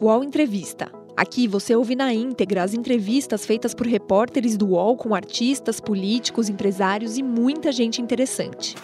UOL Entrevista. Aqui você ouve na íntegra as entrevistas feitas por repórteres do UOL com artistas, políticos, empresários e muita gente interessante.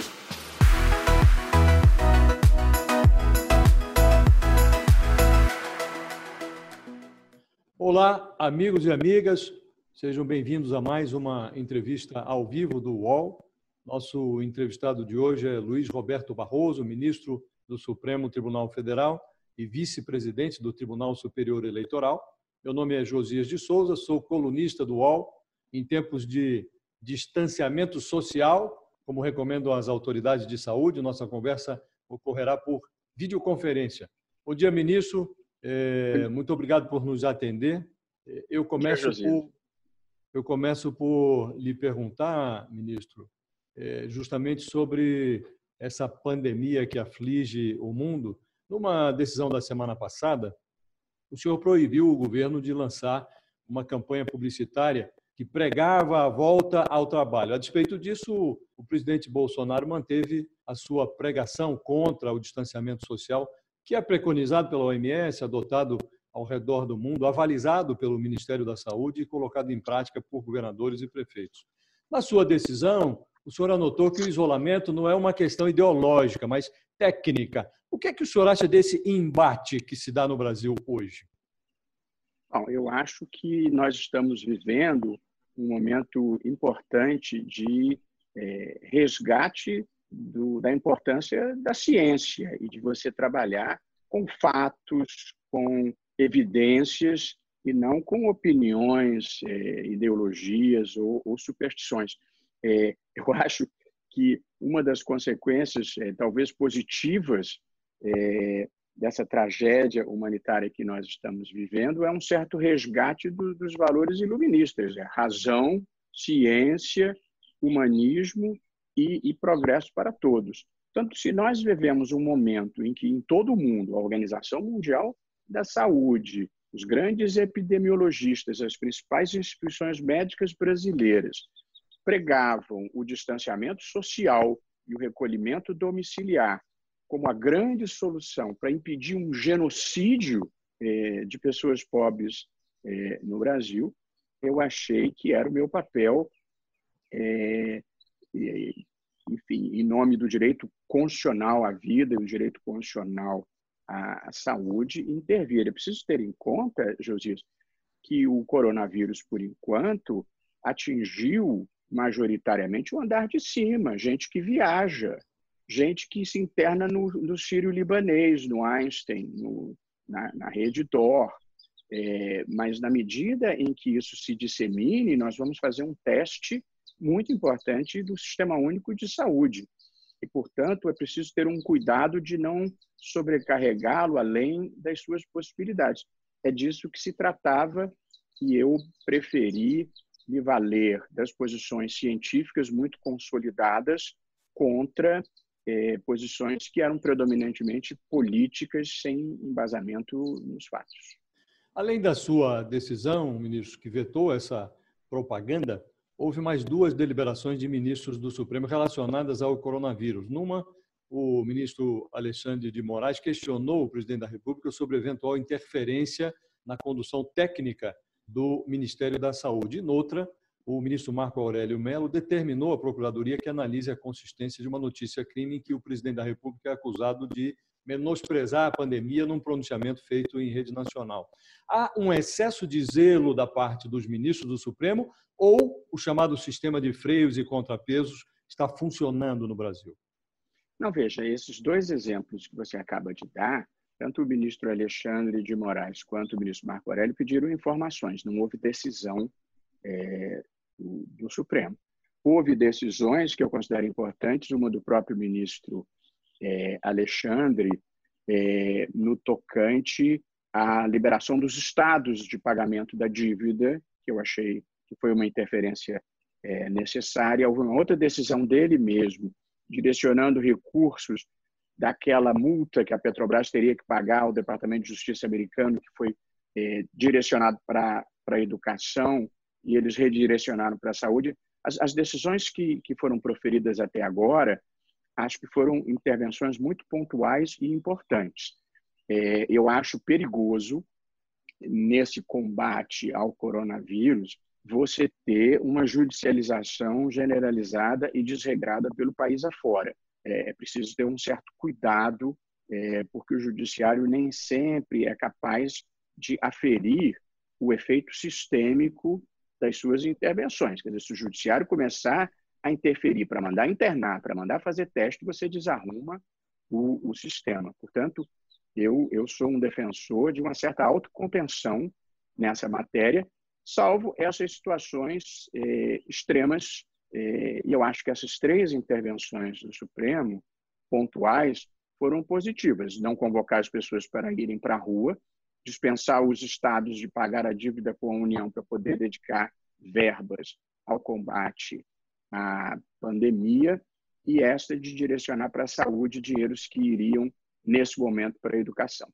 Olá, amigos e amigas, sejam bem-vindos a mais uma entrevista ao vivo do UOL. Nosso entrevistado de hoje é Luiz Roberto Barroso, ministro do Supremo Tribunal Federal e vice-presidente do Tribunal Superior Eleitoral. Meu nome é Josias de Souza, sou colunista do UOL. Em tempos de distanciamento social, como recomendam as autoridades de saúde, nossa conversa ocorrerá por videoconferência. Bom dia, ministro. É, muito obrigado por nos atender. Eu começo por, eu começo por lhe perguntar, ministro, é, justamente sobre essa pandemia que aflige o mundo numa decisão da semana passada, o senhor proibiu o governo de lançar uma campanha publicitária que pregava a volta ao trabalho. A despeito disso, o presidente Bolsonaro manteve a sua pregação contra o distanciamento social, que é preconizado pela OMS, adotado ao redor do mundo, avalizado pelo Ministério da Saúde e colocado em prática por governadores e prefeitos. Na sua decisão, o senhor anotou que o isolamento não é uma questão ideológica, mas técnica. O que é que o senhor acha desse embate que se dá no Brasil hoje? Bom, eu acho que nós estamos vivendo um momento importante de é, resgate do, da importância da ciência e de você trabalhar com fatos, com evidências e não com opiniões, é, ideologias ou, ou superstições. É, eu acho que uma das consequências, é, talvez positivas, é, dessa tragédia humanitária que nós estamos vivendo é um certo resgate do, dos valores iluministas, é razão, ciência, humanismo e, e, progresso para todos. Tanto se nós vivemos um momento em que em todo o mundo a Organização Mundial da Saúde, os grandes epidemiologistas, as principais instituições médicas brasileiras pregavam o distanciamento social e o recolhimento domiciliar como a grande solução para impedir um genocídio é, de pessoas pobres é, no Brasil, eu achei que era o meu papel, é, enfim, em nome do direito constitucional à vida e do direito constitucional à, saúde, intervir. É preciso ter em conta, Josias, que o coronavírus, por enquanto, atingiu majoritariamente o andar de cima, gente que viaja, gente que se interna no, no Sírio-Libanês, no Einstein, no, na, na rede DOR. É, mas na medida em que isso se dissemine, nós vamos fazer um teste muito importante do Sistema Único de Saúde. E, portanto, é preciso ter um cuidado de não sobrecarregá-lo além das suas possibilidades. É disso que se tratava e eu preferi me valer das posições científicas muito consolidadas contra é, posições que eram predominantemente políticas sem embasamento nos fatos. Além da sua decisão, ministro, que vetou essa propaganda, houve mais duas deliberações de ministros do Supremo relacionadas ao coronavírus. Numa, o ministro Alexandre de Moraes questionou o presidente da República sobre eventual interferência na condução técnica do Ministério da Saúde. E noutra, o ministro Marco Aurélio Mello determinou à Procuradoria que analise a consistência de uma notícia crime em que o presidente da República é acusado de menosprezar a pandemia num pronunciamento feito em rede nacional. Há um excesso de zelo da parte dos ministros do Supremo ou o chamado sistema de freios e contrapesos está funcionando no Brasil? Não, veja, esses dois exemplos que você acaba de dar, tanto o ministro Alexandre de Moraes quanto o ministro Marco Aurélio pediram informações, não houve decisão é, do Supremo. Houve decisões que eu considero importantes, uma do próprio ministro é, Alexandre, é, no tocante à liberação dos estados de pagamento da dívida, que eu achei que foi uma interferência é, necessária. Houve uma outra decisão dele mesmo, direcionando recursos daquela multa que a Petrobras teria que pagar ao Departamento de Justiça americano, que foi é, direcionado para a educação, e eles redirecionaram para a saúde. As, as decisões que, que foram proferidas até agora, acho que foram intervenções muito pontuais e importantes. É, eu acho perigoso nesse combate ao coronavírus, você ter uma judicialização generalizada e desregrada pelo país afora. É, é preciso ter um certo cuidado, é, porque o judiciário nem sempre é capaz de aferir o efeito sistêmico das suas intervenções. Quer dizer, se o judiciário começar a interferir para mandar internar, para mandar fazer teste, você desarruma o, o sistema. Portanto, eu, eu sou um defensor de uma certa autocontenção nessa matéria, salvo essas situações eh, extremas. Eh, e eu acho que essas três intervenções do Supremo, pontuais, foram positivas. Não convocar as pessoas para irem para a rua, dispensar os estados de pagar a dívida com a União para poder dedicar verbas ao combate à pandemia e esta de direcionar para a saúde dinheiros que iriam, nesse momento, para a educação.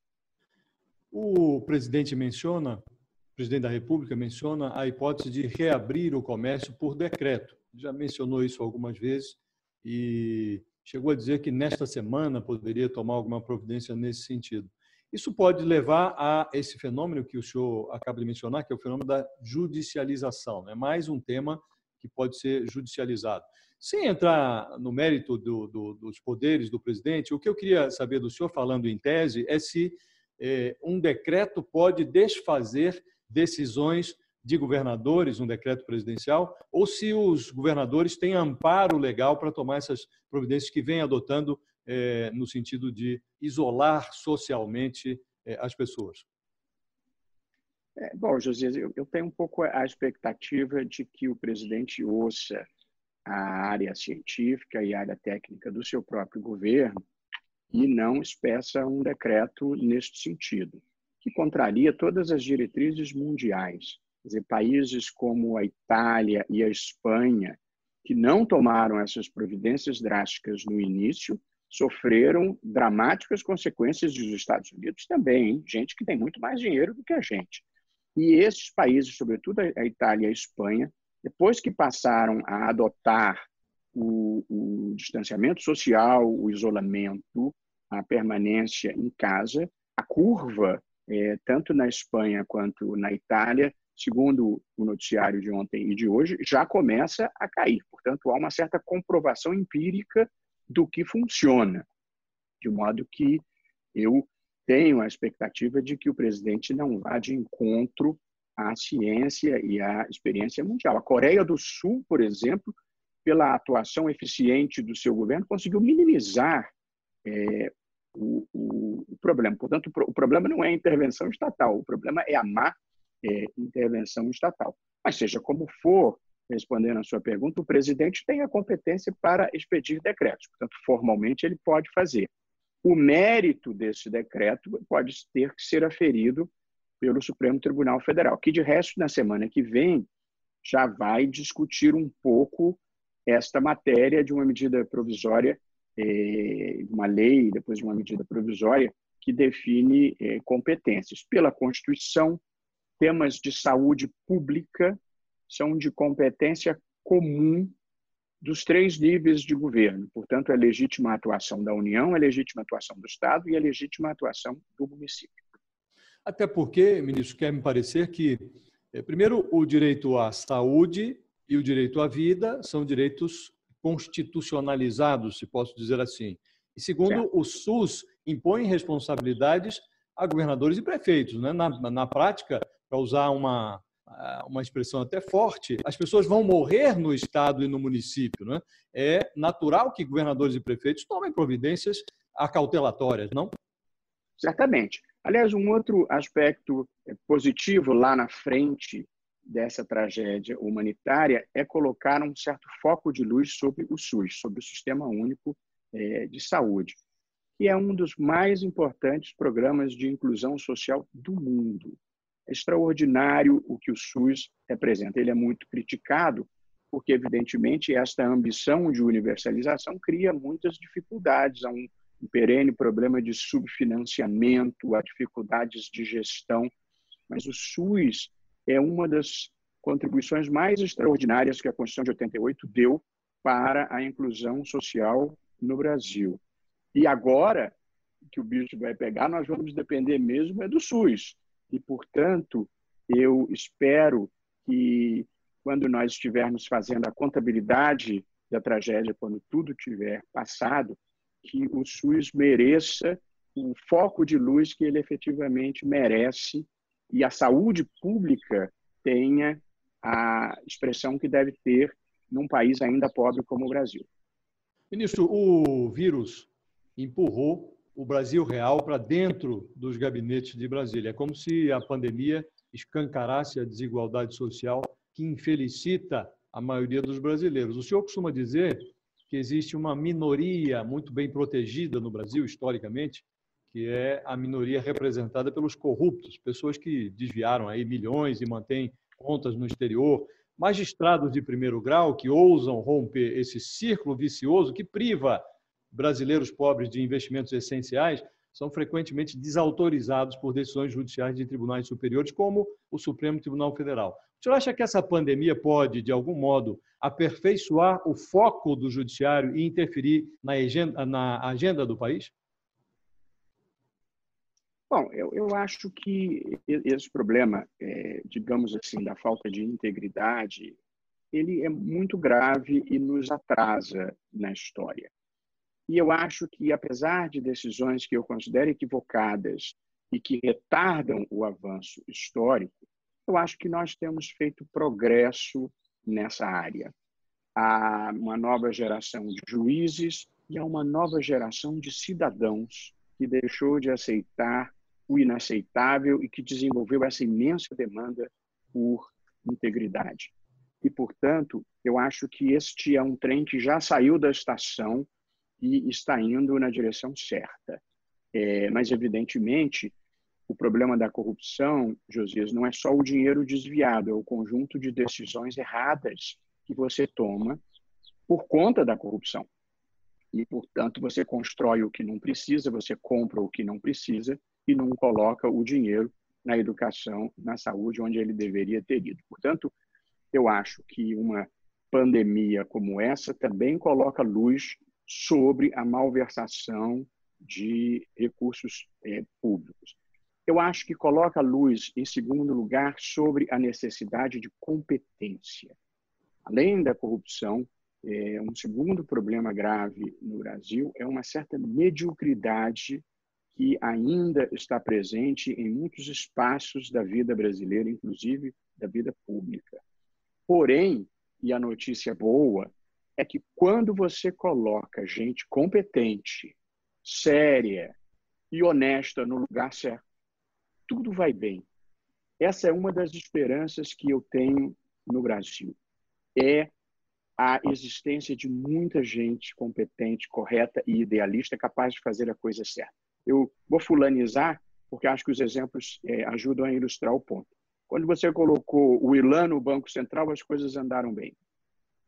O presidente menciona, o presidente da República menciona a hipótese de reabrir o comércio por decreto. Já mencionou isso algumas vezes e chegou a dizer que nesta semana poderia tomar alguma providência nesse sentido. Isso pode levar a esse fenômeno que o senhor acaba de mencionar, que é o fenômeno da judicialização. É mais um tema que pode ser judicializado. Sem entrar no mérito do, do, dos poderes do presidente, o que eu queria saber do senhor, falando em tese, é se é, um decreto pode desfazer decisões de governadores, um decreto presidencial, ou se os governadores têm amparo legal para tomar essas providências que vêm adotando é, no sentido de isolar socialmente é, as pessoas? É, bom, José, eu, eu tenho um pouco a expectativa de que o presidente ouça a área científica e a área técnica do seu próprio governo e não expeça um decreto neste sentido, que contraria todas as diretrizes mundiais. Quer dizer, países como a Itália e a Espanha, que não tomaram essas providências drásticas no início, sofreram dramáticas consequências dos Estados Unidos também, hein? gente que tem muito mais dinheiro do que a gente. E esses países, sobretudo a Itália e a Espanha, depois que passaram a adotar o, o distanciamento social, o isolamento, a permanência em casa, a curva, é, tanto na Espanha quanto na Itália, segundo o noticiário de ontem e de hoje, já começa a cair. Portanto, há uma certa comprovação empírica do que funciona. De modo que eu tenho a expectativa de que o presidente não vá de encontro à ciência e à experiência mundial. A Coreia do Sul, por exemplo, pela atuação eficiente do seu governo, conseguiu minimizar é, o, o, o, problema. Portanto, o problema não é a intervenção estatal, o problema é a má é, intervenção estatal. Mas, seja como for, respondendo à sua pergunta, o presidente tem a competência para expedir decretos. Portanto, formalmente, ele pode fazer. O mérito desse decreto pode ter que ser aferido pelo Supremo Tribunal Federal, que, de resto, na semana que vem, já vai discutir um pouco esta matéria de uma medida provisória, eh, uma lei, depois de uma medida provisória, que define eh, competências. Pela Constituição, temas de saúde pública são de competência comum dos três níveis de governo. Portanto, é legítima atuação da União, é legítima atuação do Estado e é legítima atuação do município. Até porque, ministro, quer me parecer que, eh, primeiro, o direito à saúde e o direito à vida são direitos constitucionalizados, se posso dizer assim. E segundo, certo. o SUS impõe responsabilidades a governadores e prefeitos. Né? Na, na prática, para usar uma, uma expressão até forte, as pessoas vão morrer no estado e no município. Né? É natural que governadores e prefeitos tomem providências acautelatórias, não? Certamente. Aliás, um outro aspecto positivo lá na frente dessa tragédia humanitária é colocar um certo foco de luz sobre o SUS, sobre o Sistema Único é, de Saúde, que é um dos mais importantes programas de inclusão social do mundo. Extraordinário o que o SUS representa. Ele é muito criticado, porque, evidentemente, esta ambição de universalização cria muitas dificuldades. Há um, um perene problema de subfinanciamento, há dificuldades de gestão. Mas o SUS é uma das contribuições mais extraordinárias que a Constituição de 88 deu para a inclusão social no Brasil. E agora que o bicho vai pegar, nós vamos depender mesmo é do SUS E, portanto, eu espero que, quando nós estivermos fazendo a contabilidade da tragédia, quando tudo tiver passado, que o SUS mereça o foco de luz que ele efetivamente merece e a saúde pública tenha a expressão que deve ter num país ainda pobre como o Brasil. Ministro, o vírus empurrou o Brasil real para dentro dos gabinetes de Brasília. É como se a pandemia escancarasse a desigualdade social que infelicita a maioria dos brasileiros. O senhor costuma dizer que existe uma minoria muito bem protegida no Brasil, historicamente, que é a minoria representada pelos corruptos, pessoas que desviaram aí milhões e mantêm contas no exterior, magistrados de primeiro grau que ousam romper esse círculo vicioso que priva brasileiros pobres de investimentos essenciais, são frequentemente desautorizados por decisões judiciais de tribunais superiores, como o Supremo Tribunal Federal. O senhor acha que essa pandemia pode, de algum modo, aperfeiçoar o foco do judiciário e interferir na agenda, na agenda do país? Bom, eu, eu acho que esse problema, é, digamos assim, da falta de integridade, ele é muito grave e nos atrasa na história. E eu acho que, apesar de decisões que eu considero equivocadas e que retardam o avanço histórico, eu acho que nós temos feito progresso nessa área. Há uma nova geração de juízes e há uma nova geração de cidadãos que deixou de aceitar o inaceitável e que desenvolveu essa imensa demanda por integridade. E, portanto, eu acho que este é um trem que já saiu da estação e está indo na direção certa. É, mas, evidentemente, o problema da corrupção, Josias, não é só o dinheiro desviado, é o conjunto de decisões erradas que você toma por conta da corrupção. E, portanto, você constrói o que não precisa, você compra o que não precisa e não coloca o dinheiro na educação, na saúde, onde ele deveria ter ido. Portanto, eu acho que uma pandemia como essa também coloca luz sobre a malversação de recursos é, públicos. Eu acho que coloca luz, em segundo lugar, sobre a necessidade de competência. Além da corrupção, é, um segundo problema grave no Brasil é uma certa mediocridade que ainda está presente em muitos espaços da vida brasileira, inclusive da vida pública. Porém, e a notícia boa, é que quando você coloca gente competente, séria e honesta no lugar certo, tudo vai bem. Essa é uma das esperanças que eu tenho no Brasil. É a existência de muita gente competente, correta e idealista capaz de fazer a coisa certa. Eu vou fulanizar, porque acho que os exemplos é, ajudam a ilustrar o ponto. Quando você colocou o Ilan no Banco Central, as coisas andaram bem.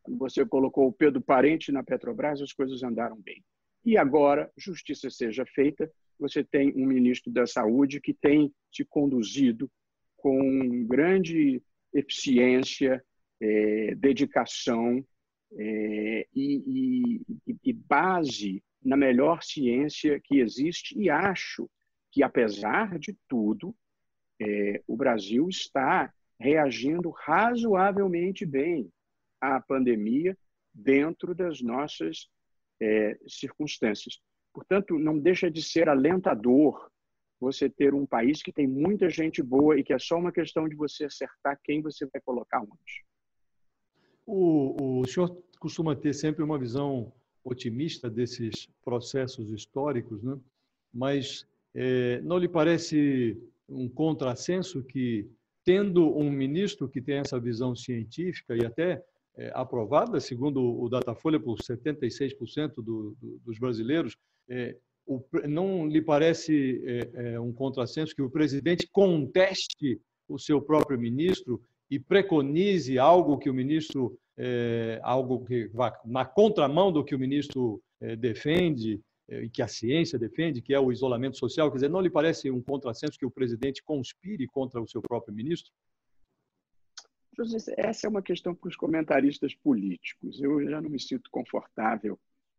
Você colocou o Pedro Parente na Petrobras, as coisas andaram bem. E agora, justiça seja feita, você tem um ministro da Saúde que tem se conduzido com grande eficiência, é, dedicação é, e, e, e base na melhor ciência que existe e acho que, apesar de tudo, é, o Brasil está reagindo razoavelmente bem à pandemia dentro das nossas é, circunstâncias. Portanto, não deixa de ser alentador você ter um país que tem muita gente boa e que é só uma questão de você acertar quem você vai colocar onde. O, o senhor costuma ter sempre uma visão otimista desses processos históricos, né? mas é, não lhe parece um contrassenso que, tendo um ministro que tem essa visão científica e até é, aprovada, segundo o Datafolha, por 76% do, do, dos brasileiros, é, o, não lhe parece é, é, um contrassenso que o presidente conteste o seu próprio ministro e preconize algo que o ministro é, algo que vá na contramão do que o ministro é, defende e que a ciência defende, que é o isolamento social? Quer dizer, não lhe parece um contrassenso que o presidente conspire contra o seu próprio ministro? Essa é uma questão para os comentaristas políticos. Eu já não me sinto confortável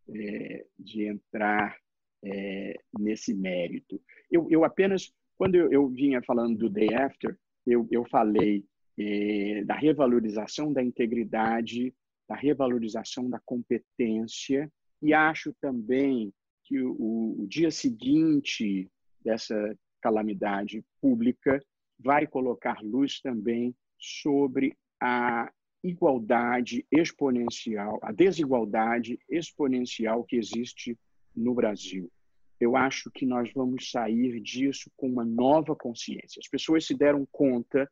é, de entrar é, nesse mérito. Eu, eu apenas Quando eu, eu vinha falando do Day After, eu, eu falei eh, da revalorização da integridade, da revalorização da competência, e acho também que o, o dia seguinte dessa calamidade pública vai colocar luz também sobre a igualdade exponencial, a desigualdade exponencial que existe no Brasil. Eu acho que nós vamos sair disso com uma nova consciência. As pessoas se deram conta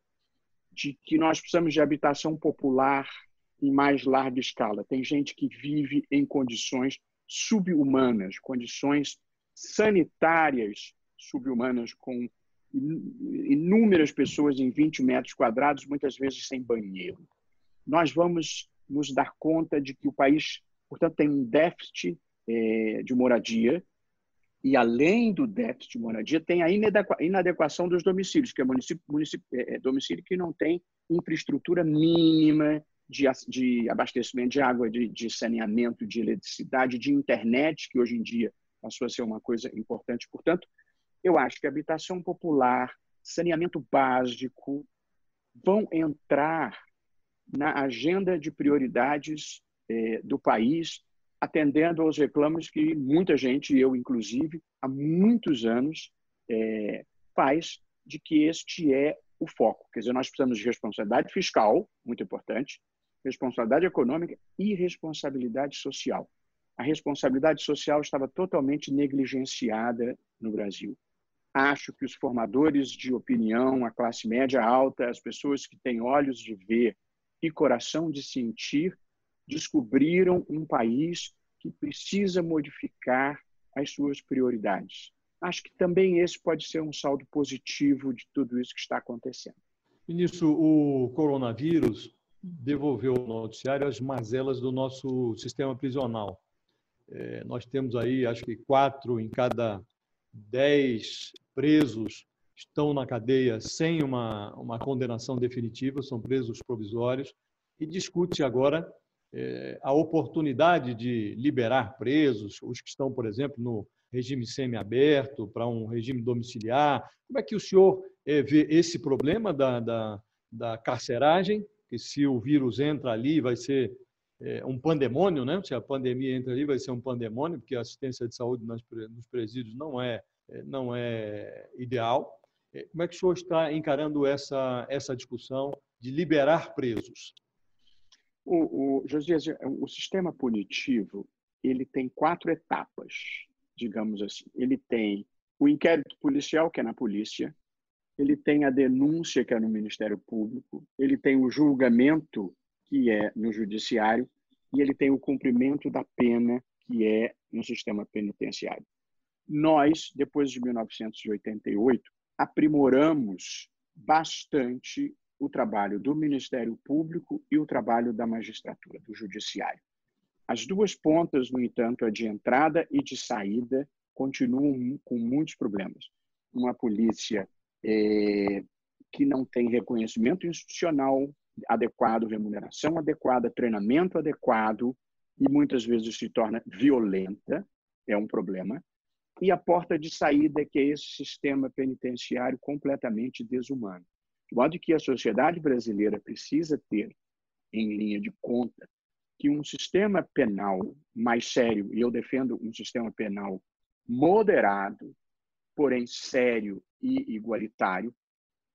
de que nós precisamos de habitação popular em mais larga escala. Tem gente que vive em condições subhumanas, condições sanitárias subhumanas, com inúmeras pessoas em 20 metros quadrados, muitas vezes sem banheiro. Nós vamos nos dar conta de que o país, portanto, tem um déficit é, de moradia, e além do déficit de moradia, tem a inadequação dos domicílios, que é, município, município, é, é domicílio que não tem infraestrutura mínima de, de abastecimento de água, de, de saneamento, de eletricidade, de internet, que hoje em dia passou a ser uma coisa importante. Portanto, eu acho que habitação popular, saneamento básico vão entrar na agenda de prioridades eh, do país, atendendo aos reclamos que muita gente, eu inclusive, há muitos anos eh, faz de que este é o foco. Quer dizer, nós precisamos de responsabilidade fiscal, muito importante, responsabilidade econômica e responsabilidade social. A responsabilidade social estava totalmente negligenciada no Brasil. Acho que os formadores de opinião, a classe média alta, as pessoas que têm olhos de ver e coração de sentir, descobriram um país que precisa modificar as suas prioridades. Acho que também esse pode ser um saldo positivo de tudo isso que está acontecendo. Ministro, o coronavírus devolveu ao noticiário as mazelas do nosso sistema prisional. É, nós temos aí, acho que quatro em cada dez presos estão na cadeia sem uma, uma condenação definitiva, são presos provisórios, e discute agora é, a oportunidade de liberar presos, os que estão, por exemplo, no regime semiaberto, para um regime domiciliar. Como é que o senhor é, vê esse problema da, da, da carceragem que se o vírus entra ali vai ser é, um pandemônio, né? Se a pandemia entra ali vai ser um pandemônio, porque a assistência de saúde nos presídios não é, é não é ideal. É, como é que o senhor está encarando essa essa discussão de liberar presos? O, o Josias, o sistema punitivo ele tem quatro etapas, digamos assim. Ele tem o inquérito policial, que é na polícia, ele tem a denúncia, que é no Ministério Público, ele tem o julgamento, que é no Judiciário, e ele tem o cumprimento da pena, que é no sistema penitenciário. Nós, depois de 1988, aprimoramos bastante o trabalho do Ministério Público e o trabalho da magistratura, do Judiciário. As duas pontas, no entanto, a de entrada e de saída, continuam com muitos problemas. Uma polícia é, que não tem reconhecimento institucional adequado, remuneração adequada, treinamento adequado e muitas vezes se torna violenta, é um problema. E a porta de saída é que é esse sistema penitenciário completamente desumano. De modo que a sociedade brasileira precisa ter em linha de conta que um sistema penal mais sério, e eu defendo um sistema penal moderado, porém sério e igualitário,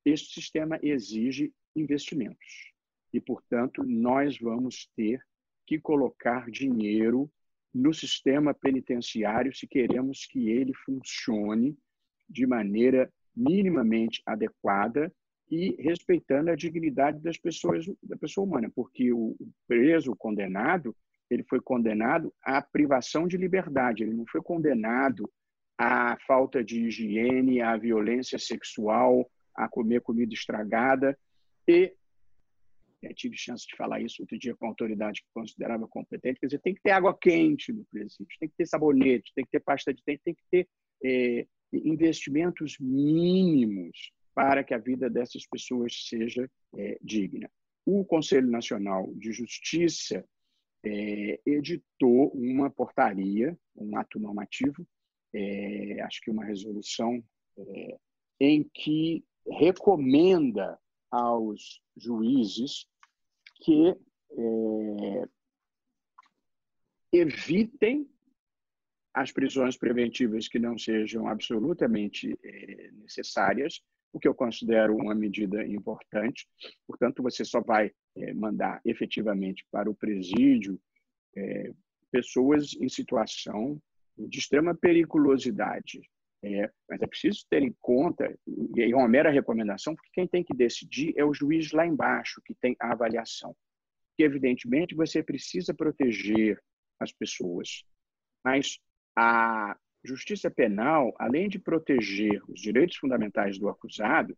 este sistema exige investimentos. E, portanto, nós vamos ter que colocar dinheiro no sistema penitenciário se queremos que ele funcione de maneira minimamente adequada e respeitando a dignidade das pessoas, da pessoa humana, porque o preso, o condenado, ele foi condenado à privação de liberdade, ele não foi condenado a falta de higiene, a violência sexual, a comer comida estragada. E eu tive chance de falar isso outro dia com a autoridade que considerava competente. Quer dizer, tem que ter água quente no presídio, tem que ter sabonete, tem que ter pasta de dente, tem que ter é, investimentos mínimos para que a vida dessas pessoas seja é, digna. O Conselho Nacional de Justiça é, editou uma portaria, um ato normativo, acho que uma resolução em que recomenda aos juízes que é, evitem as prisões preventivas que não sejam absolutamente é, necessárias, o que eu considero uma medida importante. Portanto, você só vai é, mandar efetivamente para o presídio é, pessoas em situação de extrema periculosidade. É, mas é preciso ter em conta, e é uma mera recomendação, porque quem tem que decidir é o juiz lá embaixo, que tem a avaliação. Que, evidentemente, você precisa proteger as pessoas, mas a justiça penal, além de proteger os direitos fundamentais do acusado,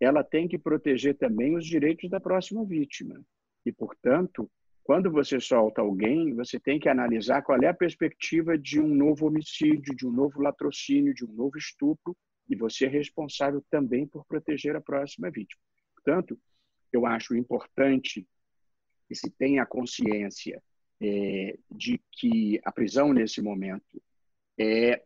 ela tem que proteger também os direitos da próxima vítima. E, portanto, quando você solta alguém, você tem que analisar qual é a perspectiva de um novo homicídio, de um novo latrocínio, de um novo estupro, e você é responsável também por proteger a próxima vítima. Portanto, eu acho importante que se tenha consciência é, de que a prisão nesse momento é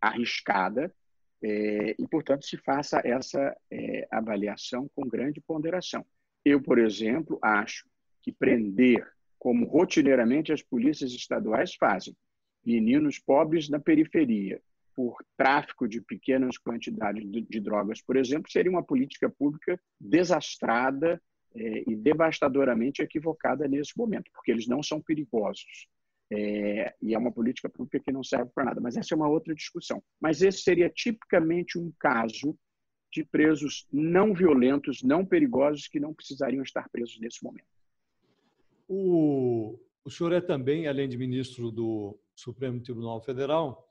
arriscada é, e, portanto, se faça essa é, avaliação com grande ponderação. Eu, por exemplo, acho que prender, como rotineiramente as polícias estaduais fazem, meninos pobres na periferia, por tráfico de pequenas quantidades de, drogas, por exemplo, seria uma política pública desastrada é, e devastadoramente equivocada nesse momento, porque eles não são perigosos. É, e é uma política pública que não serve para nada. Mas essa é uma outra discussão. Mas esse seria tipicamente um caso de presos não violentos, não perigosos, que não precisariam estar presos nesse momento. O, o senhor é também, além de ministro do Supremo Tribunal Federal,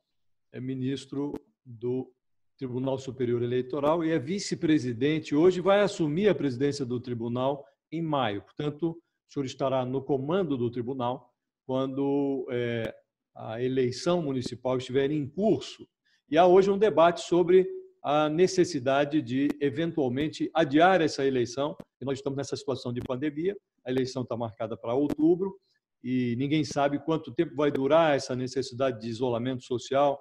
é ministro do Tribunal Superior Eleitoral e é vice-presidente. Hoje vai assumir a presidência do tribunal em maio. Portanto, o senhor estará no comando do tribunal quando é, a eleição municipal estiver em curso. E há hoje um debate sobre a necessidade de, eventualmente, adiar essa eleição. E nós estamos nessa situação de pandemia, a eleição está marcada para outubro e ninguém sabe quanto tempo vai durar essa necessidade de isolamento social.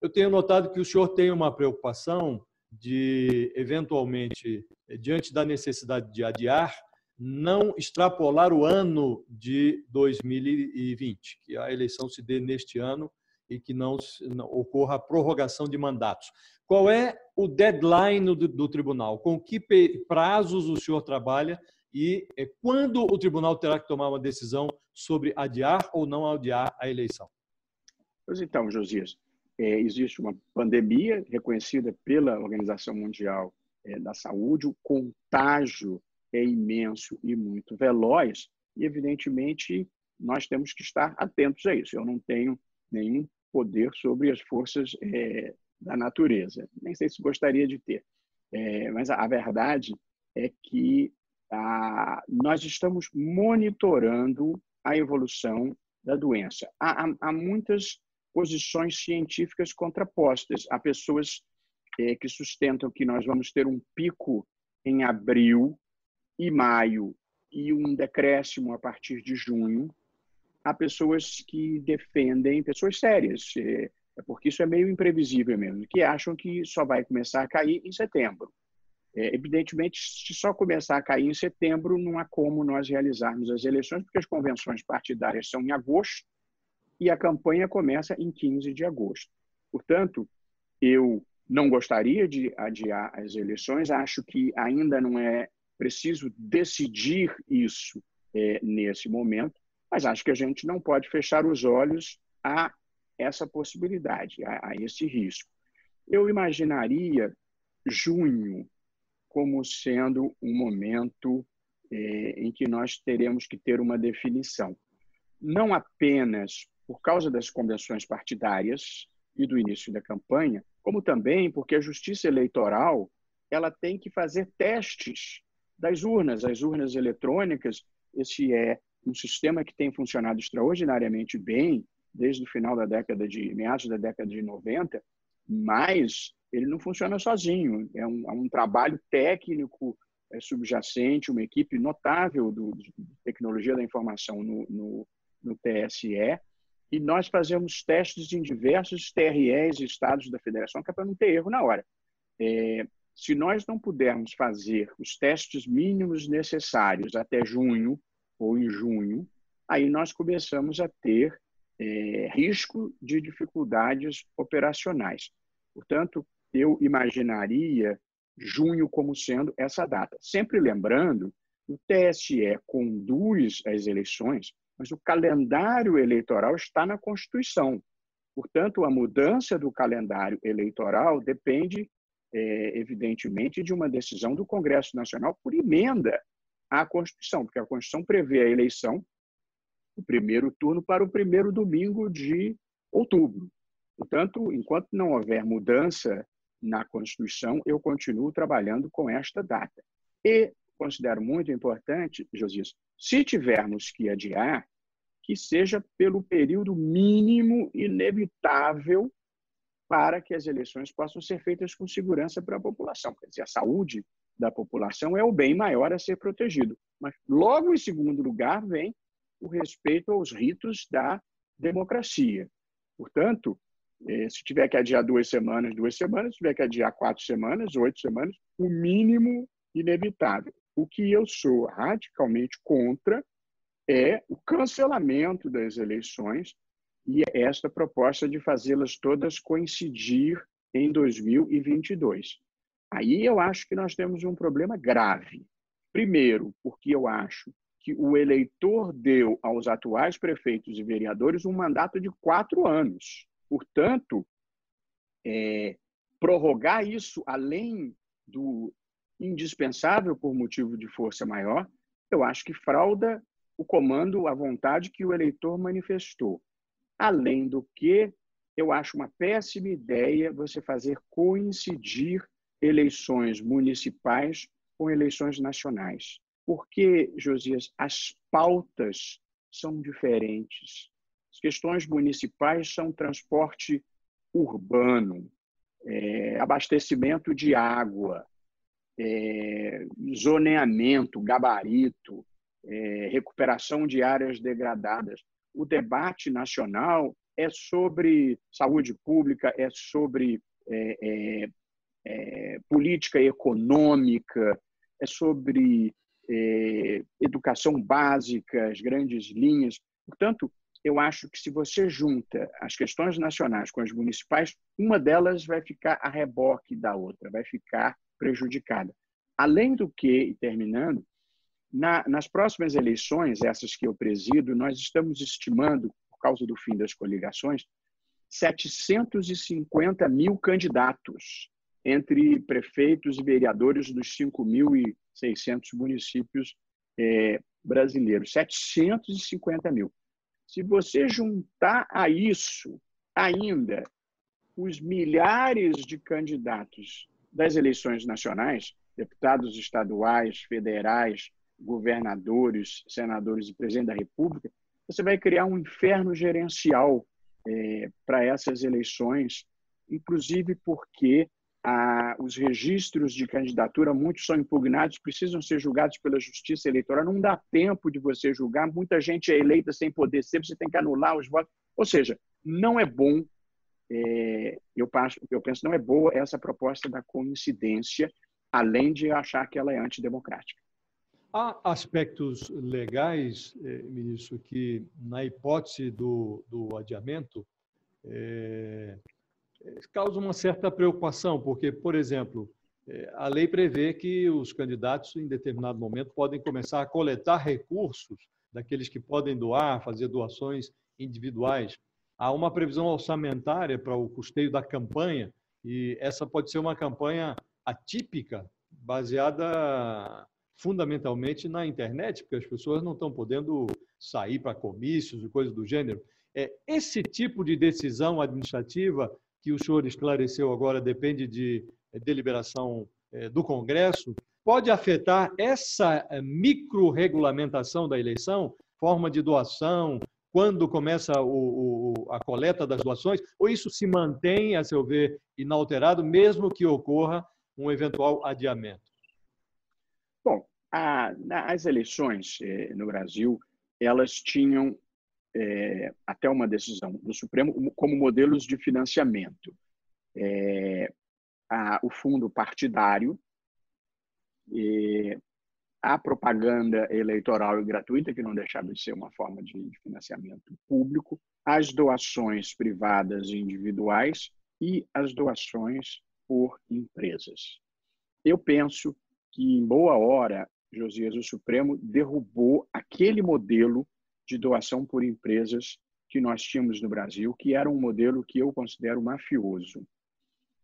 Eu tenho notado que o senhor tem uma preocupação de, eventualmente, diante da necessidade de adiar, não extrapolar o ano de 2020, que a eleição se dê neste ano e que não, não ocorra a prorrogação de mandatos. Qual é o deadline do, do, tribunal? Com que prazos o senhor trabalha e é, quando o tribunal terá que tomar uma decisão sobre adiar ou não adiar a eleição? Pois então, Josias, é, existe uma pandemia reconhecida pela Organização Mundial é, da Saúde, o contágio é imenso e muito veloz, e evidentemente nós temos que estar atentos a isso. Eu não tenho nenhum poder sobre as forças é, da natureza, nem sei se gostaria de ter, é, mas a, a, verdade é que a, nós estamos monitorando a evolução da doença. Há, há, há muitas posições científicas contrapostas. Há pessoas é, que sustentam que nós vamos ter um pico em abril e maio e um decréscimo a partir de junho, há pessoas que defendem, pessoas sérias, é, é porque isso é meio imprevisível mesmo, que acham que só vai começar a cair em setembro. É, evidentemente, se só começar a cair em setembro, não há como nós realizarmos as eleições, porque as convenções partidárias são em agosto e a campanha começa em 15 de agosto. Portanto, eu não gostaria de adiar as eleições, acho que ainda não é preciso decidir isso é, nesse momento, mas acho que a gente não pode fechar os olhos a essa possibilidade, a, a esse risco. Eu imaginaria junho como sendo um momento é, em que nós teremos que ter uma definição. Não apenas por causa das convenções partidárias e do início da campanha, como também porque a justiça eleitoral ela tem que fazer testes das urnas, as urnas eletrônicas. Esse é um sistema que tem funcionado extraordinariamente bem desde o final da década de meados da década de 90, mas ele não funciona sozinho. É um, é um trabalho técnico é, subjacente, uma equipe notável do, de tecnologia da informação no, no, no TSE, e nós fazemos testes em diversos TREs e estados da federação, que é para não ter erro na hora. É, Se nós não pudermos fazer os testes mínimos necessários até junho ou em junho, aí nós começamos a ter é, risco de dificuldades operacionais. Portanto, eu imaginaria junho como sendo essa data. Sempre lembrando, o TSE conduz as eleições, mas o calendário eleitoral está na Constituição. Portanto, a mudança do calendário eleitoral depende, é, evidentemente, de uma decisão do Congresso Nacional por emenda à Constituição, porque a Constituição prevê a eleição, o primeiro turno, para o primeiro domingo de outubro. Portanto, enquanto não houver mudança na Constituição, eu continuo trabalhando com esta data. E considero muito importante, Josias, se tivermos que adiar, que seja pelo período mínimo inevitável para que as eleições possam ser feitas com segurança para a população. Quer dizer, a saúde da população é o bem maior a ser protegido. Mas, logo em segundo lugar, vem o respeito aos ritos da democracia. Portanto, eh, se tiver que adiar duas semanas, duas semanas, se tiver que adiar quatro semanas, oito semanas, o mínimo inevitável. O que eu sou radicalmente contra é o cancelamento das eleições e esta proposta de fazê-las todas coincidir em 2022. Aí eu acho que nós temos um problema grave. Primeiro, porque eu acho que o eleitor deu aos atuais prefeitos e vereadores um mandato de quatro anos. Portanto, é, prorrogar isso além do indispensável por motivo de força maior, eu acho que frauda o comando, a vontade que o eleitor manifestou. Além do que, eu acho uma péssima ideia você fazer coincidir eleições municipais com eleições nacionais. Porque, Josias, as pautas são diferentes. As questões municipais são transporte urbano, é, abastecimento de água, é, zoneamento, gabarito, é, recuperação de áreas degradadas. O debate nacional é sobre saúde pública, é sobre é, é, é política econômica, é sobre é, educação básica, as grandes linhas. Portanto, eu acho que se você junta as questões nacionais com as municipais, uma delas vai ficar a reboque da outra, vai ficar prejudicada. Além do que, e terminando, na, nas próximas eleições, essas que eu presido, nós estamos estimando, por causa do fim das coligações, 750 mil candidatos entre prefeitos e vereadores dos 5.600 municípios é, brasileiros. 750 mil. Se você juntar a isso ainda os milhares de candidatos das eleições nacionais, deputados estaduais, federais, governadores, senadores e presidente da República, você vai criar um inferno gerencial é, para essas eleições, inclusive porque os registros de candidatura, muitos são impugnados, precisam ser julgados pela Justiça Eleitoral. Não dá tempo de você julgar, muita gente é eleita sem poder ser, você tem que anular os votos. Ou seja, não é bom, é, eu, passo, eu penso, não é boa essa proposta da coincidência, além de achar que ela é antidemocrática. Há aspectos legais, eh, ministro, que, na hipótese do, do adiamento, é, causam uma certa preocupação, porque, por exemplo, é, a lei prevê que os candidatos, em determinado momento, podem começar a coletar recursos daqueles que podem doar, fazer doações individuais. Há uma previsão orçamentária para o custeio da campanha, e essa pode ser uma campanha atípica, baseada fundamentalmente na internet, porque as pessoas não estão podendo sair para comícios e coisas do gênero. É, esse tipo de decisão administrativa que o senhor esclareceu agora depende de é, deliberação é, do Congresso, pode afetar essa é, micro-regulamentação da eleição, forma de doação, quando começa o, o, a coleta das doações, ou isso se mantém, a seu ver, inalterado, mesmo que ocorra um eventual adiamento? Bom, a, as eleições eh, no Brasil, elas tinham, eh, até uma decisão do Supremo, como modelos de financiamento. Eh, a, o fundo partidário, a propaganda eleitoral e gratuita, que não deixava de ser uma forma de, de financiamento público, as doações privadas e individuais e as doações por empresas. Eu penso que, em boa hora, Josias, o Supremo derrubou aquele modelo de doação por empresas que nós tínhamos no Brasil, que era um modelo que eu considero mafioso.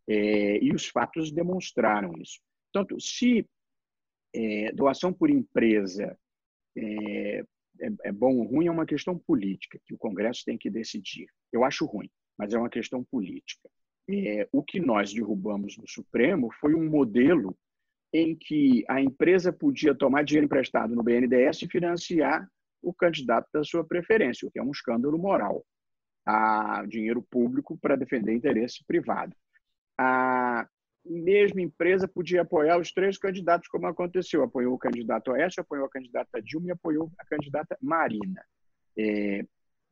É, e os fatos demonstraram isso. Portanto, se é, doação por empresa é, é, é, bom ou ruim, é uma questão política, que o Congresso tem que decidir. Eu acho ruim, mas é uma questão política. É, o que nós derrubamos no Supremo foi um modelo em que a empresa podia tomar dinheiro emprestado no BNDES e financiar o candidato da sua preferência, o que é um escândalo moral. A dinheiro público para defender interesse privado. A mesma empresa podia apoiar os três candidatos, como aconteceu. Apoiou o candidato Oeste, apoiou a candidata Dilma e apoiou a candidata Marina. É,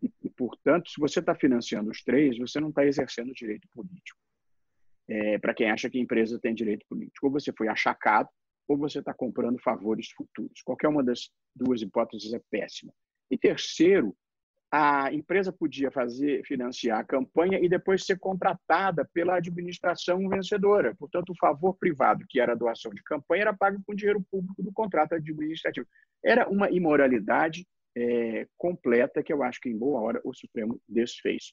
e, portanto, se você está financiando os três, você não está exercendo direito político. É, Para quem acha que empresa tem direito político, ou você foi achacado, ou você está comprando favores futuros. Qualquer uma das duas hipóteses é péssima. E terceiro, a empresa podia fazer financiar a campanha e depois ser contratada pela administração vencedora. Portanto, o favor privado, que era a doação de campanha, era pago com dinheiro público do contrato administrativo. Era uma imoralidade é, completa que eu acho que, em boa hora, o Supremo desfez.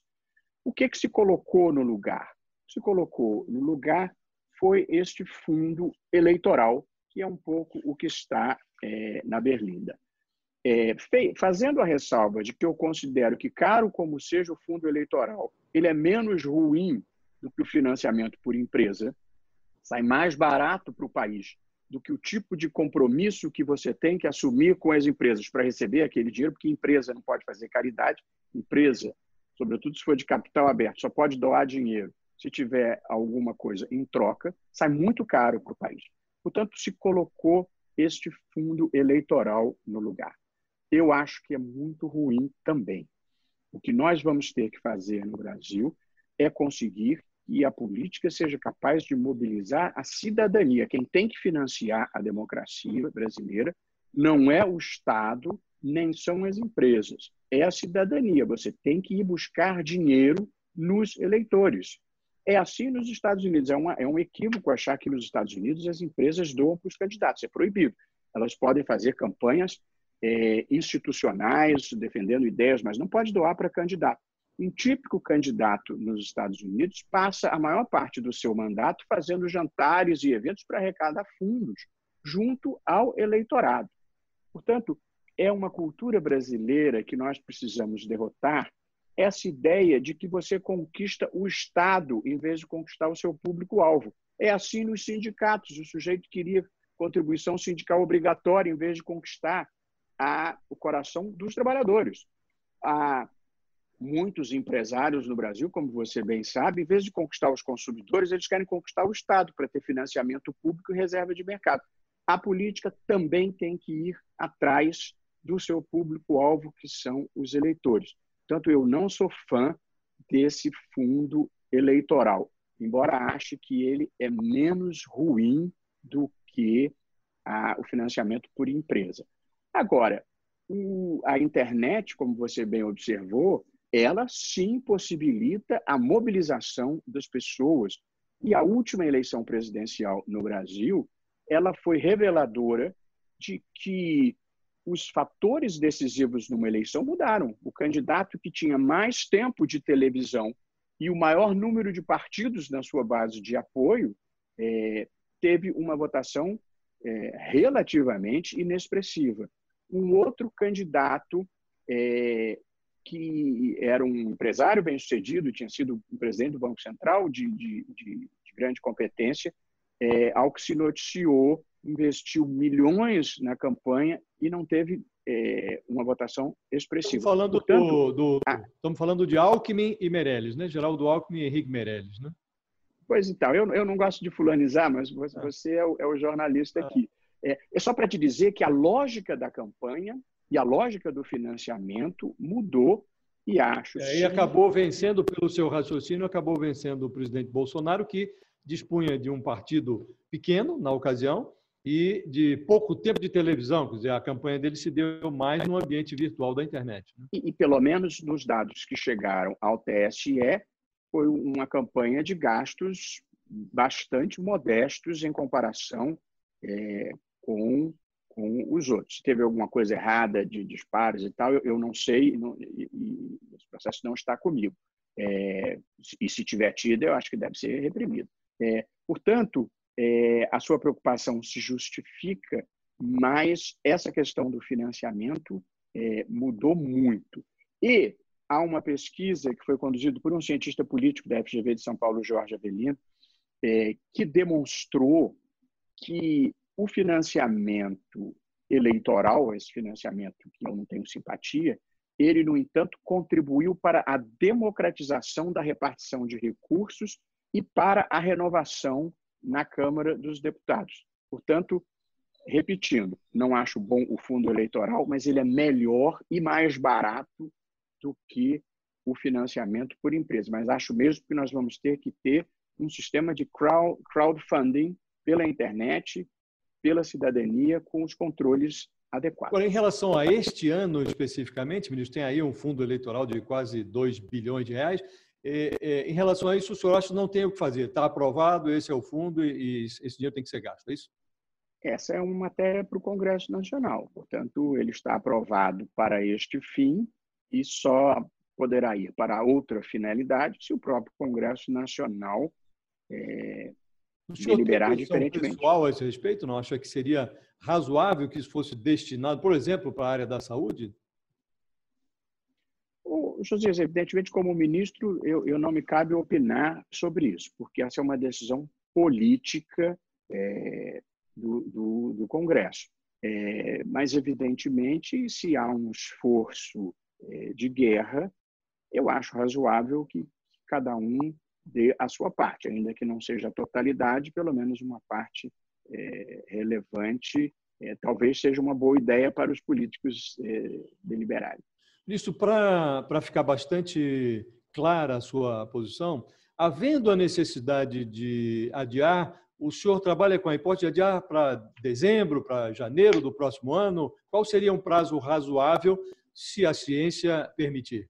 O que, que se colocou no lugar? Se colocou no lugar foi este fundo eleitoral, que é um pouco o que está é, na Berlinda. É, fazendo a ressalva de que eu considero que, caro como seja o fundo eleitoral, ele é menos ruim do que o financiamento por empresa, sai mais barato para o país do que o tipo de compromisso que você tem que assumir com as empresas para receber aquele dinheiro, porque empresa não pode fazer caridade, empresa, sobretudo se for de capital aberto, só pode doar dinheiro se tiver alguma coisa em troca, sai muito caro para o país. Portanto, se colocou este fundo eleitoral no lugar. Eu acho que é muito ruim também. O que nós vamos ter que fazer no Brasil é conseguir e a política seja capaz de mobilizar a cidadania. Quem tem que financiar a democracia brasileira não é o Estado, nem são as empresas, é a cidadania. Você tem que ir buscar dinheiro nos eleitores. É assim nos Estados Unidos. É, uma, é um equívoco achar que nos Estados Unidos as empresas doam para os candidatos. É proibido. Elas podem fazer campanhas é, institucionais, defendendo ideias, mas não pode doar para candidato. Um típico candidato nos Estados Unidos passa a maior parte do seu mandato fazendo jantares e eventos para arrecadar fundos junto ao eleitorado. Portanto, é uma cultura brasileira que nós precisamos derrotar essa ideia de que você conquista o Estado em vez de conquistar o seu público-alvo. É assim nos sindicatos. O sujeito queria contribuição sindical obrigatória em vez de conquistar a, o coração dos trabalhadores. A, muitos empresários no Brasil, como você bem sabe, em vez de conquistar os consumidores, eles querem conquistar o Estado para ter financiamento público e reserva de mercado. A política também tem que ir atrás do seu público-alvo, que são os eleitores. Portanto, eu não sou fã desse fundo eleitoral, embora ache que ele é menos ruim do que a, o financiamento por empresa. Agora, o, a internet, como você bem observou, ela sim possibilita a mobilização das pessoas. E a última eleição presidencial no Brasil, ela foi reveladora de que os fatores decisivos numa eleição mudaram. O candidato que tinha mais tempo de televisão e o maior número de partidos na sua base de apoio é, teve uma votação é, relativamente inexpressiva. Um outro candidato é, que era um empresário bem-sucedido, tinha sido presidente do Banco Central de, de, de, de grande competência, é, ao que se noticiou, investiu milhões na campanha e não teve é, uma votação expressiva. Estamos falando, Portanto, do, do ah, estamos falando de Alckmin e Meirelles, né? Geraldo Alckmin e Henrique Meirelles, né? Pois então, eu, eu não gosto de fulanizar, mas você, ah. é, o, é, o, jornalista ah. aqui. É, é só para te dizer que a lógica da campanha e a lógica do financiamento mudou e acho. É, e acabou vencendo, pelo seu raciocínio, acabou vencendo o presidente Bolsonaro, que dispunha de um partido pequeno na ocasião e de pouco tempo de televisão, quer dizer, a campanha dele se deu mais no ambiente virtual da internet. Né? E, e, pelo menos nos dados que chegaram ao TSE, foi uma campanha de gastos bastante modestos em comparação é, com, com os outros. Se teve alguma coisa errada de disparos e tal, eu, eu não sei, não, e, e, esse processo não está comigo. É, e se tiver tido, eu acho que deve ser reprimido. É, portanto, é, a sua preocupação se justifica, mas essa questão do financiamento é, mudou muito. E há uma pesquisa que foi conduzida por um cientista político da FGV de São Paulo, Jorge Avelino, é, que demonstrou que o financiamento eleitoral, esse financiamento que eu não tenho simpatia, ele, no entanto, contribuiu para a democratização da repartição de recursos e para a renovação na Câmara dos Deputados. Portanto, repetindo, não acho bom o fundo eleitoral, mas ele é melhor e mais barato do que o financiamento por empresa. Mas acho mesmo que nós vamos ter que ter um sistema de crowdfunding pela internet, pela cidadania, com os controles adequados. Agora, em relação a este ano especificamente, ministro, tem aí um fundo eleitoral de quase 2 bilhões de reais. É, é, em relação a isso, o senhor acha que não tem o que fazer? Está aprovado, esse é o fundo e esse dinheiro tem que ser gasto, é isso? Essa é uma matéria para o Congresso Nacional. Portanto, ele está aprovado para este fim e só poderá ir para outra finalidade se o próprio Congresso Nacional é, o senhor deliberar tem diferentemente. pessoal a esse respeito? Não acha que seria razoável que isso fosse destinado, por exemplo, para a área da saúde? José, evidentemente, como ministro, eu, eu não me cabe opinar sobre isso, porque essa é uma decisão política é, do, do, do, Congresso. É, mas, evidentemente, se há um esforço é, de guerra, eu acho razoável que cada um dê a sua parte, ainda que não seja a totalidade, pelo menos uma parte é, relevante, é, talvez seja uma boa ideia para os políticos é, deliberarem. Ministro, para ficar bastante clara a sua posição, havendo a necessidade de adiar, o senhor trabalha com a hipótese de adiar para dezembro, para janeiro do próximo ano? Qual seria um prazo razoável, se a ciência permitir?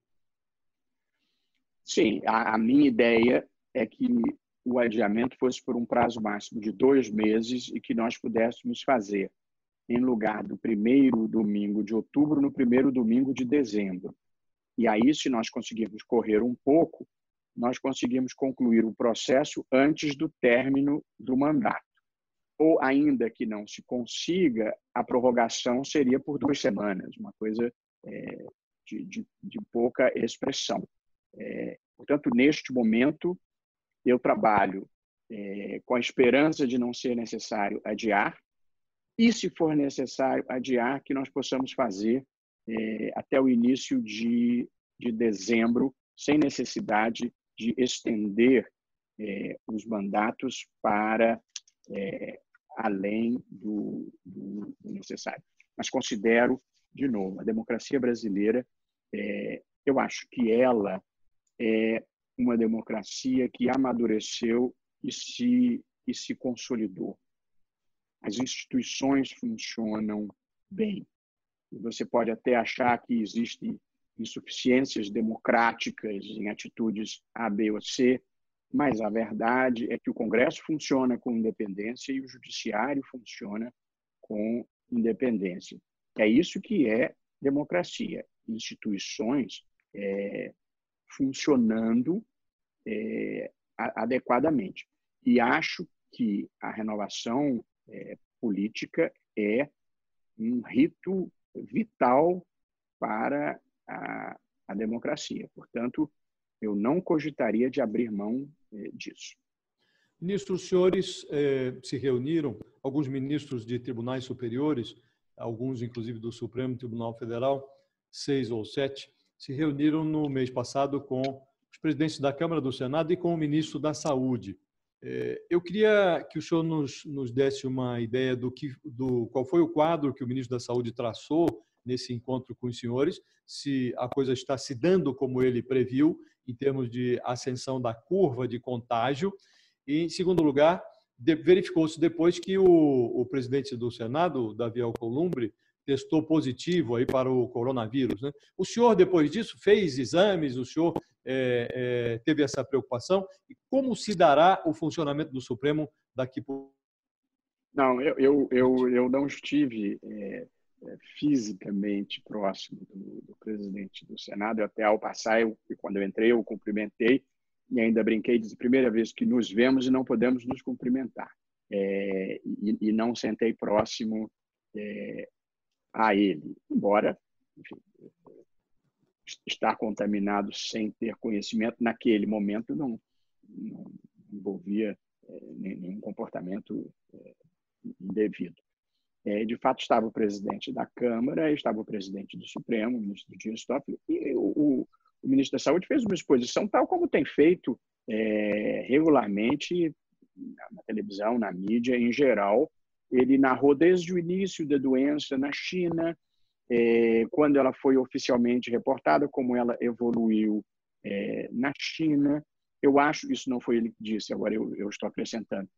Sim, a, a minha ideia é que o adiamento fosse por um prazo máximo de dois meses e que nós pudéssemos fazer em lugar do primeiro domingo de outubro, no primeiro domingo de dezembro. E aí, se nós conseguirmos correr um pouco, nós conseguimos concluir o processo antes do término do mandato. Ou, ainda que não se consiga, a prorrogação seria por duas semanas, uma coisa é, de, de, de, pouca expressão. É, portanto, neste momento, eu trabalho é, com a esperança de não ser necessário adiar, e, se for necessário, adiar que nós possamos fazer é, até o início de, de dezembro, sem necessidade de estender é, os mandatos para é, além do, do, necessário. Mas considero, de novo, a democracia brasileira, eu acho que ela é uma democracia que amadureceu e se, e se consolidou as instituições funcionam bem. Você pode até achar que existem insuficiências democráticas em atitudes A, B ou C, mas a verdade é que o Congresso funciona com independência e o Judiciário funciona com independência. É isso que é democracia. Instituições é, funcionando é, adequadamente. E acho que a renovação é, política é um rito vital para a, a, democracia. Portanto, eu não cogitaria de abrir mão é, disso. Ministro, os senhores eh, se reuniram, alguns ministros de tribunais superiores, alguns inclusive do Supremo Tribunal Federal, seis ou sete, se reuniram no mês passado com os presidentes da Câmara do Senado e com o ministro da Saúde. É, eu queria que o senhor nos, nos desse uma ideia do que, do qual foi o quadro que o ministro da Saúde traçou nesse encontro com os senhores, se a coisa está se dando como ele previu em termos de ascensão da curva de contágio E, em segundo lugar, verificou-se depois que o, o, presidente do Senado, Davi Alcolumbre, testou positivo aí para o coronavírus. Né? O senhor, depois disso, fez exames, o senhor é, é, teve essa preocupação? E como se dará o funcionamento do Supremo daqui por. Não, eu, eu, eu, eu não estive é, é fisicamente próximo do, do, presidente do Senado. Até ao passar, eu, quando eu entrei, eu cumprimentei e ainda brinquei, disse, primeira vez que nos vemos e não podemos nos cumprimentar. É, e, e, não sentei próximo é, a ele, embora enfim, estar contaminado sem ter conhecimento naquele momento não, não envolvia é, nenhum comportamento é, indevido. É, de fato, estava o presidente da Câmara, estava o presidente do Supremo, o ministro Dias Toffoli, e o, o ministro da Saúde fez uma exposição, tal como tem feito é, regularmente na televisão, na mídia em geral. Ele narrou desde o início da doença na China, é, quando ela foi oficialmente reportada, como ela evoluiu é, na China. Eu acho, isso não foi ele que disse, agora eu, eu estou acrescentando,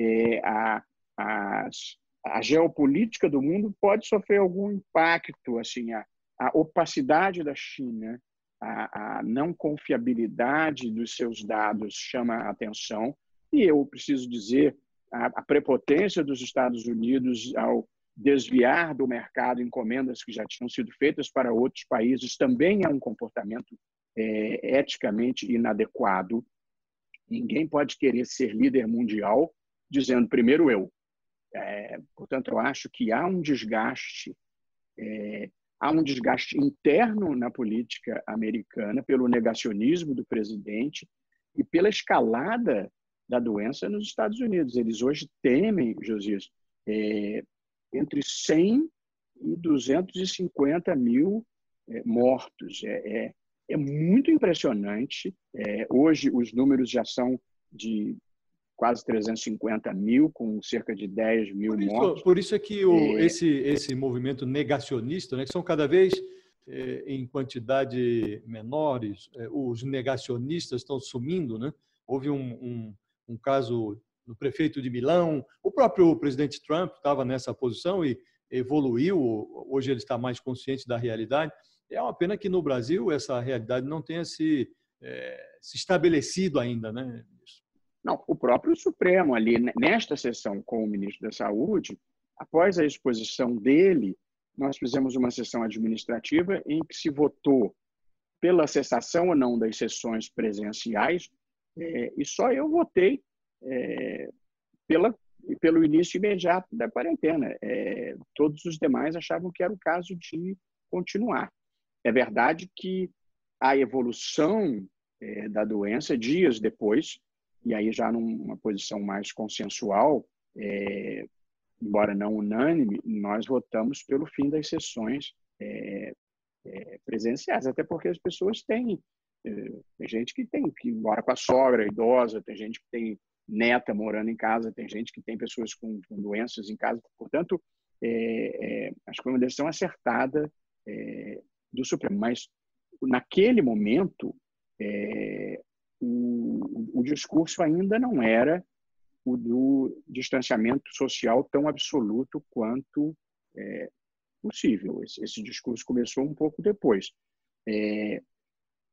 é, a, a, a geopolítica do mundo pode sofrer algum impacto, assim, a, a opacidade da China a, a não confiabilidade dos seus dados chama a atenção. E eu preciso dizer, a, a prepotência dos Estados Unidos ao desviar do mercado encomendas que já tinham sido feitas para outros países também é um comportamento é, eticamente inadequado. Ninguém pode querer ser líder mundial dizendo primeiro eu. É, portanto, eu acho que há um desgaste é, há um desgaste interno na política americana pelo negacionismo do presidente e pela escalada da doença nos Estados Unidos. Eles hoje temem, Josias, é, entre 100 e 250 mil é, mortos. É, é, é, muito impressionante. É, hoje, os números já são de quase 350 mil, com cerca de 10 mil por isso, mortos. Por isso é que o, é... esse, esse movimento negacionista, né, que são cada vez é, em quantidade menores, os negacionistas estão sumindo. Né? Houve um, um, um caso no prefeito de Milão, o próprio presidente Trump estava nessa posição e evoluiu, hoje ele está mais consciente da realidade. É uma pena que no Brasil essa realidade não tenha se, é, se estabelecido ainda, né? Não, o próprio Supremo ali, nesta sessão com o ministro da Saúde, após a exposição dele, nós fizemos uma sessão administrativa em que se votou pela cessação ou não das sessões presenciais, é, e só eu votei é, pela, pelo início imediato da quarentena. É, todos os demais achavam que era o caso de continuar. É verdade que a evolução é, da doença, dias depois, e aí já numa posição mais consensual, é, embora não unânime, nós votamos pelo fim das sessões é, é, presenciais, até porque as pessoas têm, tem gente que tem que mora com a sogra idosa, tem gente que tem neta morando em casa, tem gente que tem pessoas com, com doenças em casa, portanto, é, é, uma decisão acertada do Supremo, mas naquele momento o, o discurso ainda não era o do distanciamento social tão absoluto quanto é, possível. Esse, esse, discurso começou um pouco depois. É,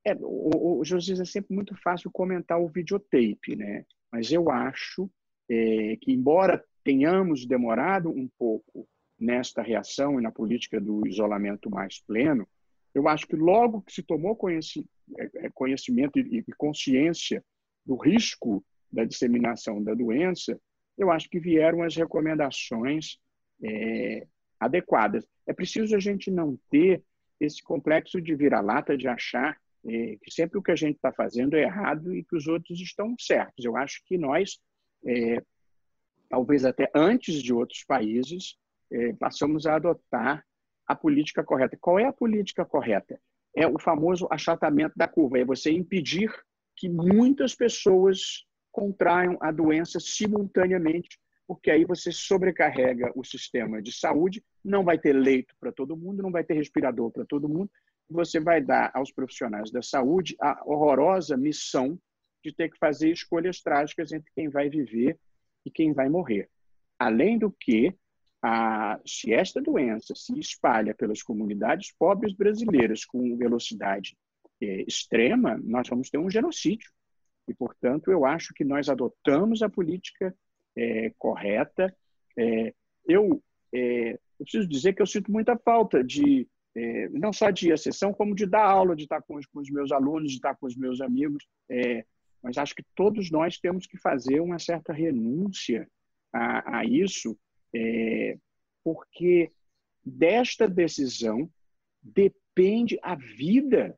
é, o, o José é sempre muito fácil comentar o videotape, né? Mas eu acho é, que, embora tenhamos demorado um pouco nesta reação e na política do isolamento mais pleno, eu acho que logo que se tomou é, é, conhecimento e consciência do risco da disseminação da doença, eu acho que vieram as recomendações é, adequadas. É preciso a gente não ter esse complexo de vira-lata de achar é, que sempre o que a gente está fazendo é errado e que os outros estão certos. Eu acho que nós, é, talvez até antes de outros países, é, passamos a adotar a política correta. Qual é a política correta? É o famoso achatamento da curva, é você impedir que muitas pessoas contraiam a doença simultaneamente, porque aí você sobrecarrega o sistema de saúde, não vai ter leito para todo mundo, não vai ter respirador para todo mundo, você vai dar aos profissionais da saúde a horrorosa missão de ter que fazer escolhas trágicas entre quem vai viver e quem vai morrer. Além do que, a, se esta doença se espalha pelas comunidades pobres brasileiras com velocidade é, extrema, nós vamos ter um genocídio. E, portanto, eu acho que nós adotamos a política é, correta. É, eu, é, eu preciso dizer que eu sinto muita falta de, é, não só de acessão, como de dar aula, de estar com os, com os meus alunos, de estar com os meus amigos. É, mas acho que todos nós temos que fazer uma certa renúncia a, a isso, é, porque desta decisão depende a vida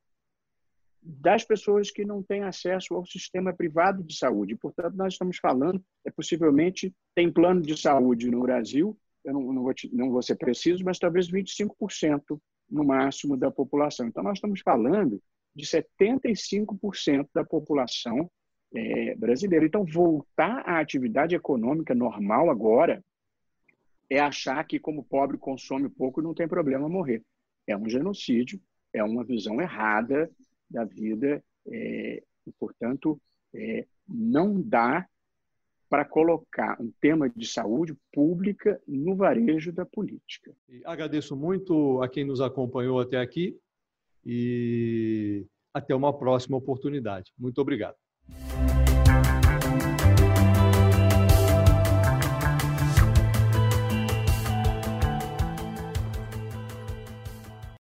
das pessoas que não têm acesso ao sistema privado de saúde. Portanto, nós estamos falando, é possivelmente, tem plano de saúde no Brasil, eu não, não, vou, te, não vou ser preciso, mas talvez 25% no máximo da população. Então, nós estamos falando de 75% da população é, brasileira. Então, voltar à atividade econômica normal agora é achar que, como pobre consome pouco, não tem problema morrer. É um genocídio, é uma visão errada da vida é, e, portanto, é, não dá para colocar um tema de saúde pública no varejo da política. Agradeço muito a quem nos acompanhou até aqui e até uma próxima oportunidade. Muito obrigado.